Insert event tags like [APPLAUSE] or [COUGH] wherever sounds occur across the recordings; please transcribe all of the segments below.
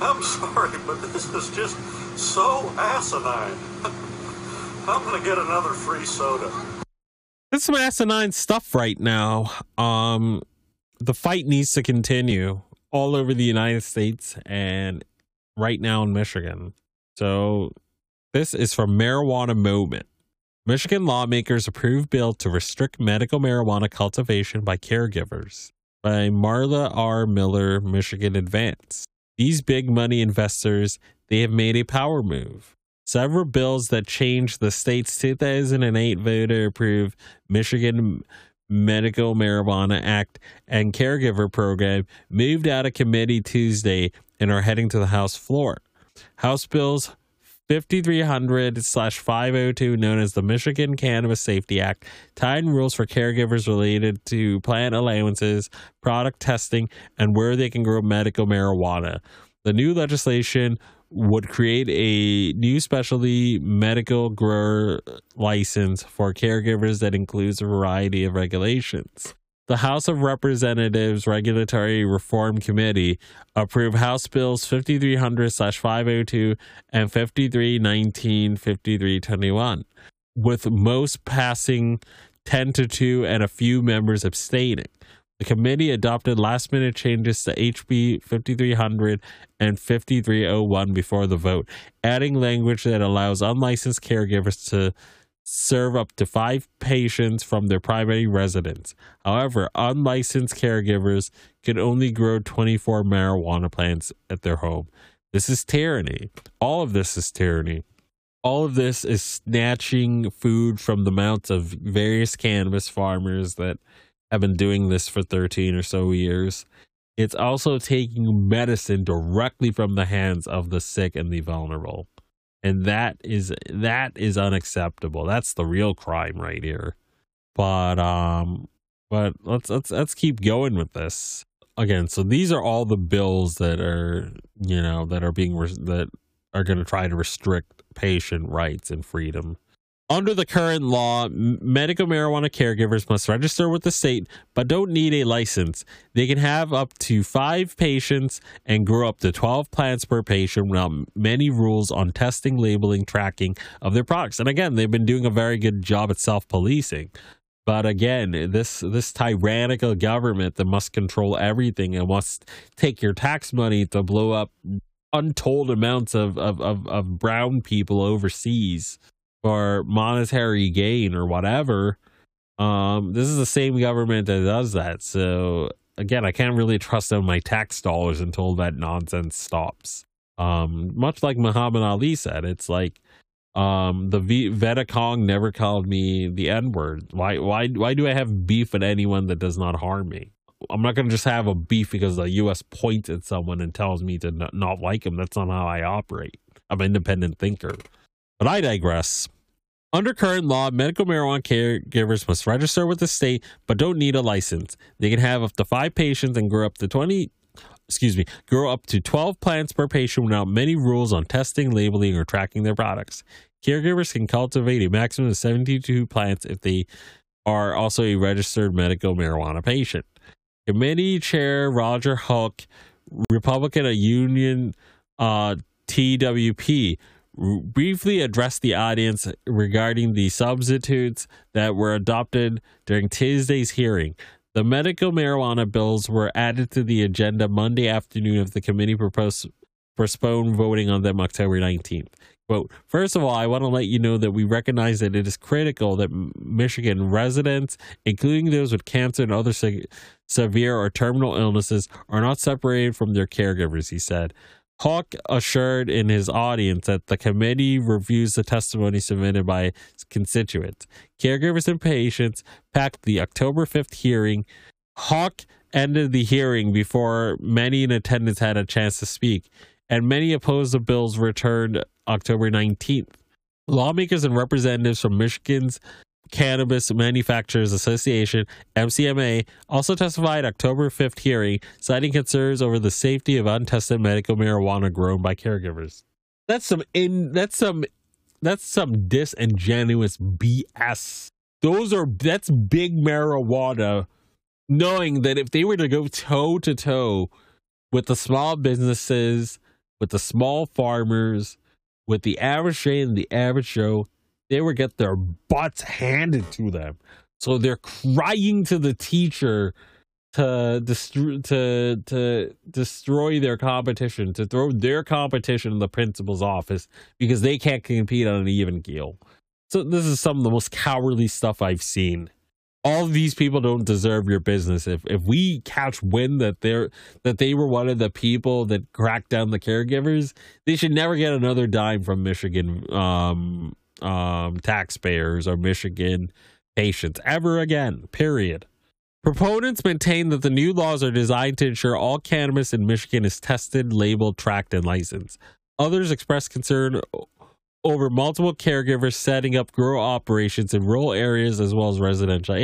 I'm sorry, but this is just so asinine. [LAUGHS] I'm going to get another free soda. There's some asinine stuff right now. Um, the fight needs to continue all over the United States and right now in Michigan. So, this is from Marijuana Moment. Michigan lawmakers approve bill to restrict medical marijuana cultivation by caregivers by Marla R. Miller, Michigan Advance. These big money investors, they have made a power move. Several bills that changed the state's 2008 voter approved Michigan Medical Marijuana Act and Caregiver Program moved out of committee Tuesday and are heading to the House floor. House Bills 5300 slash 502, known as the Michigan Cannabis Safety Act, tighten rules for caregivers related to plant allowances, product testing, and where they can grow medical marijuana. The new legislation would create a new specialty medical grower license for caregivers that includes a variety of regulations. The House of Representatives Regulatory Reform Committee approved House Bills 5300 502 and 5319 5321, with most passing 10 to 2 and a few members abstaining. The committee adopted last minute changes to HB 5300 and 5301 before the vote, adding language that allows unlicensed caregivers to serve up to five patients from their primary residence. However, unlicensed caregivers can only grow 24 marijuana plants at their home. This is tyranny. All of this is tyranny. all of this is snatching food from the mouths of various cannabis farmers that have been doing this for 13 or so years. It's also taking medicine directly from the hands of the sick and the vulnerable. And that is that is unacceptable. That's the real crime right here. But um but let's let's let's keep going with this. Again, so these are all the bills that are, you know, that are being that are going to try to restrict patient rights and freedom. Under the current law, medical marijuana caregivers must register with the state but don't need a license. They can have up to five patients and grow up to 12 plants per patient without many rules on testing, labeling, tracking of their products. And again, they've been doing a very good job at self policing. But again, this this tyrannical government that must control everything and must take your tax money to blow up untold amounts of, of, of, of brown people overseas for monetary gain or whatever. Um, this is the same government that does that. So again, I can't really trust them my tax dollars until that nonsense stops. Um, much like Muhammad Ali said, it's like um, the v- Viet never called me the N word. Why? Why? Why do I have beef with anyone that does not harm me? I'm not going to just have a beef because the U.S. points at someone and tells me to not, not like them. That's not how I operate. I'm an independent thinker. But I digress. Under current law, medical marijuana caregivers must register with the state but don't need a license. They can have up to five patients and grow up to 20, excuse me, grow up to 12 plants per patient without many rules on testing, labeling, or tracking their products. Caregivers can cultivate a maximum of 72 plants if they are also a registered medical marijuana patient. Committee Chair Roger Hauck, Republican of Union uh, TWP, briefly addressed the audience regarding the substitutes that were adopted during Tuesday's hearing. The medical marijuana bills were added to the agenda Monday afternoon if the committee proposed postpone voting on them October 19th. Quote, first of all, I want to let you know that we recognize that it is critical that Michigan residents, including those with cancer and other se- severe or terminal illnesses, are not separated from their caregivers, he said. Hauck assured in his audience that the committee reviews the testimony submitted by constituents. Caregivers and patients packed the October 5th hearing. Hauck ended the hearing before many in attendance had a chance to speak and many opposed the bill's return October 19th. Lawmakers and representatives from Michigan's Cannabis Manufacturers Association, MCMA, also testified October 5th hearing, citing concerns over the safety of untested medical marijuana grown by caregivers. That's some in that's some that's some disingenuous BS. Those are that's big marijuana knowing that if they were to go toe to toe with the small businesses with the small farmers, with the average Jay and the average Joe, they would get their butts handed to them. So they're crying to the teacher to destroy to to destroy their competition, to throw their competition in the principal's office because they can't compete on an even keel. So this is some of the most cowardly stuff I've seen all these people don't deserve your business. If if we catch wind that they're that they were one of the people that cracked down the caregivers, they should never get another dime from Michigan um, um, taxpayers or Michigan patients ever again. Period. Proponents maintain that the new laws are designed to ensure all cannabis in Michigan is tested, labeled, tracked, and licensed. Others express concern over multiple caregivers setting up grow operations in rural areas as well as residential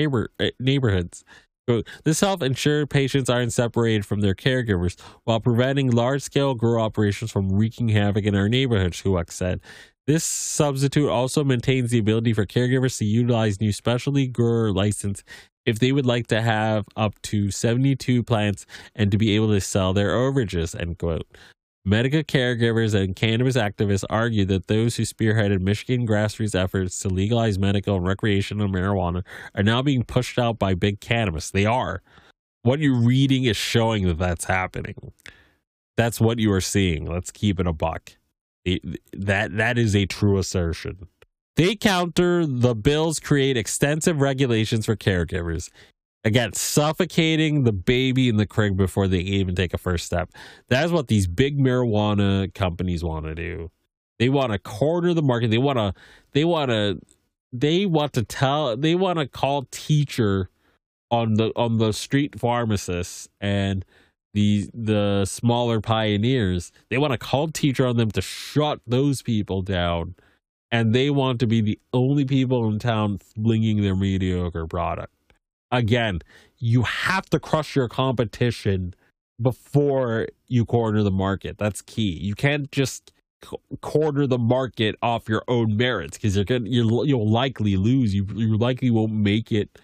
eh, neighborhoods. This helps ensure patients aren't separated from their caregivers while preventing large scale grow operations from wreaking havoc in our neighborhoods, Hauck said. This substitute also maintains the ability for caregivers to utilize new specialty grower license if they would like to have up to 72 plants and to be able to sell their overages, end quote. Medical caregivers and cannabis activists argue that those who spearheaded Michigan grassroots efforts to legalize medical and recreational marijuana are now being pushed out by big cannabis. They are. What you're reading is showing that that's happening. That's what you are seeing. Let's keep it a buck. That that is a true assertion. They counter the bills create extensive regulations for caregivers Again, suffocating the baby in the crib before they even take a first step. That is what these big marijuana companies want to do. They want to corner the market. They want to. They want to. They want to tell. They want to call teacher on the on the street pharmacists and the the smaller pioneers. They want to call teacher on them to shut those people down, and they want to be the only people in town flinging their mediocre product. Again, you have to crush your competition before you corner the market. That's key. You can't just corner the market off your own merits because you're gonna you you'll likely lose. You you likely won't make it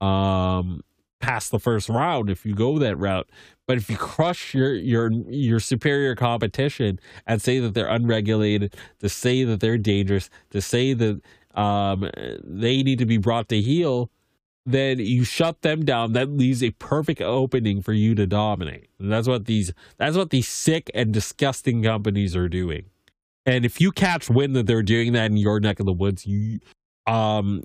um past the first round if you go that route. But if you crush your your your superior competition and say that they're unregulated, to say that they're dangerous, to say that um, they need to be brought to heel, then you shut them down. That leaves a perfect opening for you to dominate. And that's what these that's what these sick and disgusting companies are doing. And if you catch wind that they're doing that in your neck of the woods, you um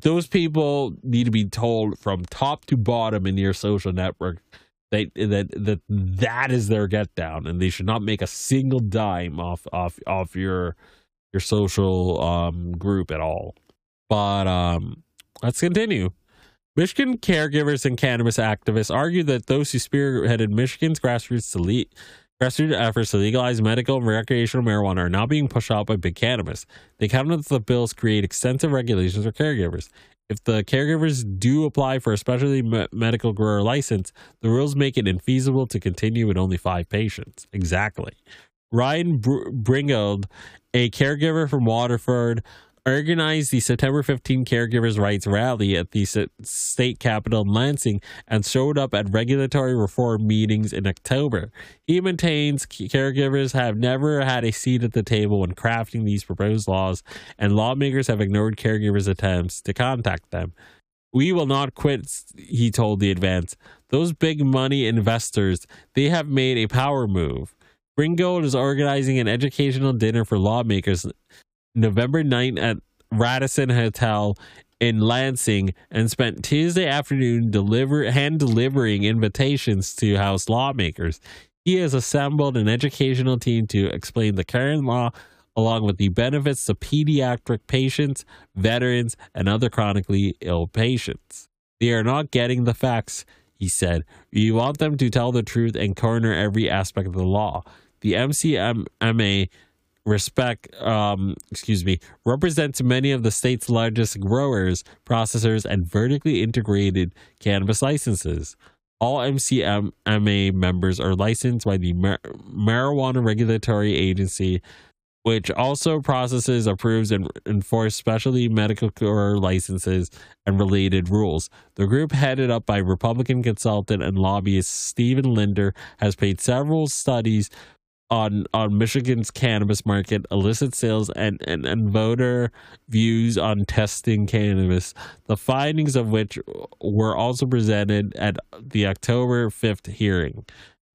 those people need to be told from top to bottom in your social network that that that that is their get down and they should not make a single dime off off off your your social um group at all. But um let's continue. Michigan caregivers and cannabis activists argue that those who spearheaded Michigan's grassroots elite Grassroots efforts to legalize medical and recreational marijuana are now being pushed out by big cannabis. They counter that the bills create extensive regulations for caregivers. If the caregivers do apply for a specialty me- medical grower license, the rules make it infeasible to continue with only five patients. Exactly. Ryan Br- Bringold, a caregiver from Waterford, organized the September 15 Caregivers' Rights Rally at the state capitol in Lansing and showed up at regulatory reform meetings in October. He maintains caregivers have never had a seat at the table when crafting these proposed laws, and lawmakers have ignored caregivers' attempts to contact them. We will not quit, he told the advance. Those big money investors, they have made a power move. Ringgold is organizing an educational dinner for lawmakers November 9th at Radisson Hotel in Lansing and spent Tuesday afternoon deliver hand delivering invitations to House lawmakers. He has assembled an educational team to explain the current law along with the benefits to pediatric patients, veterans, and other chronically ill patients. They are not getting the facts, he said. We want them to tell the truth and corner every aspect of the law. The MCMA respect um excuse me represents many of the state's largest growers processors and vertically integrated cannabis licenses. All mcma members are licensed by the Mar- marijuana regulatory agency which also processes approves and enforces specialty medical grower licenses and related rules. The group headed up by republican consultant and lobbyist stephen linder has paid several studies on on Michigan's cannabis market, illicit sales, and, and, and voter views on testing cannabis. The findings of which were also presented at the October 5th hearing.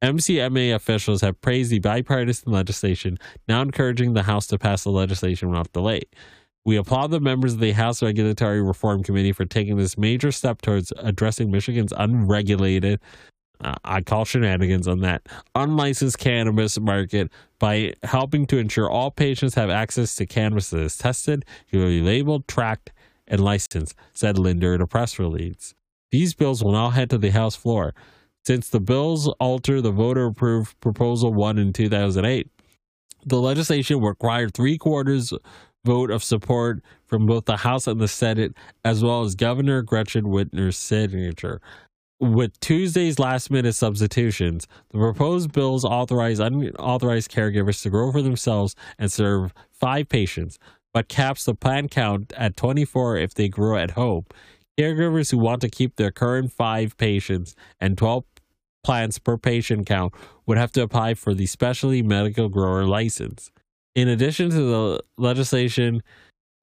MCMA officials have praised the bipartisan legislation, now encouraging the House to pass the legislation without delay. We applaud the members of the House Regulatory Reform Committee for taking this major step towards addressing Michigan's unregulated uh, I call shenanigans on that unlicensed cannabis market by helping to ensure all patients have access to cannabis that is tested, clearly labeled, tracked, and licensed, said Linder in a press release. These bills will now head to the House floor. Since the bills alter the voter approved Proposal 1 in 2008, the legislation required three quarters vote of support from both the House and the Senate, as well as Governor Gretchen Whitmer's signature. With Tuesday's last minute substitutions, the proposed bills authorize unauthorized caregivers to grow for themselves and serve five patients, but caps the plant count at 24 if they grow at home. Caregivers who want to keep their current five patients and 12 plants per patient count would have to apply for the specialty medical grower license. In addition to the legislation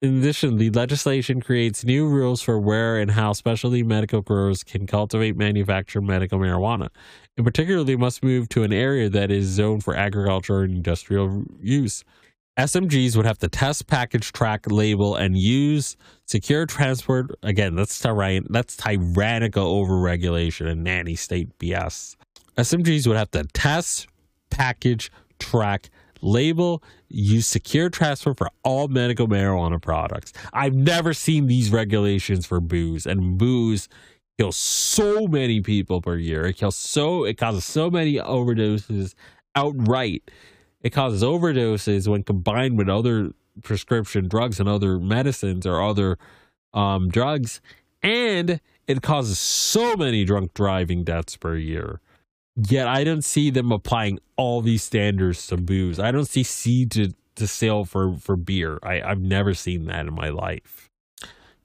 in addition, the legislation creates new rules for where and how specialty medical growers can cultivate, manufacture medical marijuana. In particular, they must move to an area that is zoned for agriculture and industrial use. SMGs would have to test, package, track, label, and use secure transport. Again, that's that's tyrannical overregulation and nanny state BS. SMGs would have to test, package, track, label use secure transfer for all medical marijuana products. I've never seen these regulations for booze, and booze kills so many people per year. It kills so it causes so many overdoses outright. It causes overdoses when combined with other prescription drugs and other medicines or other um, drugs, and it causes so many drunk driving deaths per year. Yet I don't see them applying all these standards to booze. I don't see seed to, to sale for, for beer. I, I've never seen that in my life.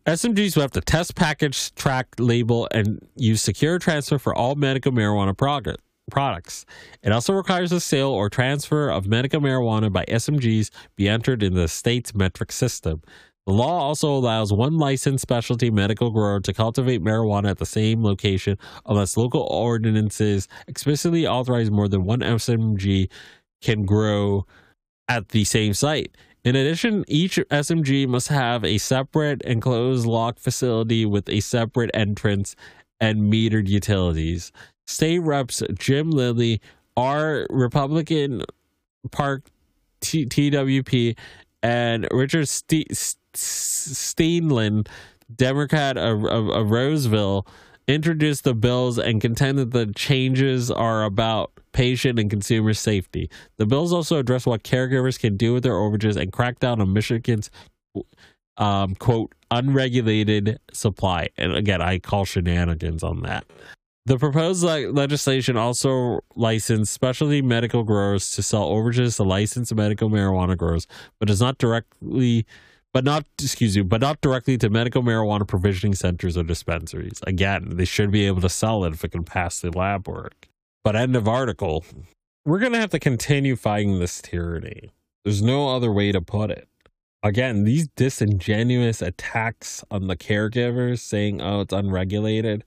SMGs will have to test package, track, label, and use secure transfer for all medical marijuana product, products. It also requires the sale or transfer of medical marijuana by SMGs be entered in the state's Metrc system. The law also allows one licensed specialty medical grower to cultivate marijuana at the same location unless local ordinances explicitly authorize more than one SMG can grow at the same site. In addition, each SMG must have a separate enclosed lock facility with a separate entrance and metered utilities. State reps Jim Lilly, our Republican Park T- TWP, and Richard St- Steenland, Democrat of, of, of Roseville, introduced the bills and contended the changes are about patient and consumer safety. The bills also address what caregivers can do with their overages and crack down on Michigan's um, quote unregulated supply. And again, I call shenanigans on that. The proposed le- legislation also licensed specialty medical growers to sell overages to licensed medical marijuana growers, but does not directly but not excuse me, but not directly to medical marijuana provisioning centers or dispensaries. Again, they should be able to sell it if it can pass the lab work. But end of article. We're gonna have to continue fighting this tyranny. There's no other way to put it. Again, these disingenuous attacks on the caregivers saying, oh, it's unregulated.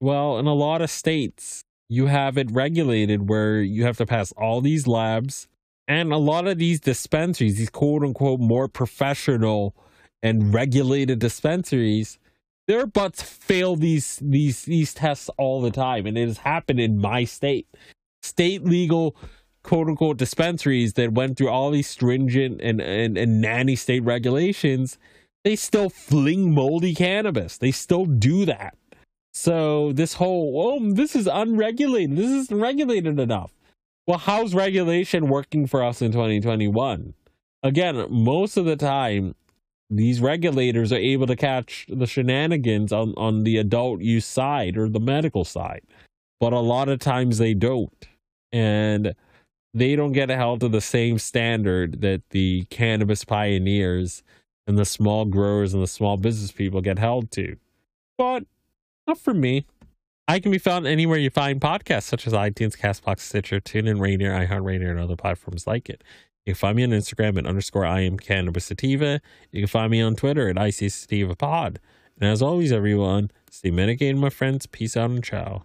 Well, in a lot of states, you have it regulated where you have to pass all these labs and a lot of these dispensaries, these quote unquote more professional and regulated dispensaries, their butts fail these these these tests all the time. And it has happened in my state. State legal quote unquote dispensaries that went through all these stringent and, and, and nanny state regulations, they still fling moldy cannabis. They still do that. So this whole, oh, this is unregulated. This isn't regulated enough. Well, how's regulation working for us in 2021? Again, most of the time, these regulators are able to catch the shenanigans on, on the adult use side or the medical side. But a lot of times they don't. And they don't get held to the same standard that the cannabis pioneers and the small growers and the small business people get held to. But not for me. I can be found anywhere you find podcasts, such as iTunes, Castbox, Stitcher, TuneIn, Rainier, iHeartRadio, and other platforms like it. You can find me on Instagram at underscore I am Cannabis Sativa. You can find me on Twitter at IC Sativa Pod. And as always, everyone, stay medicated, my friends. Peace out and ciao.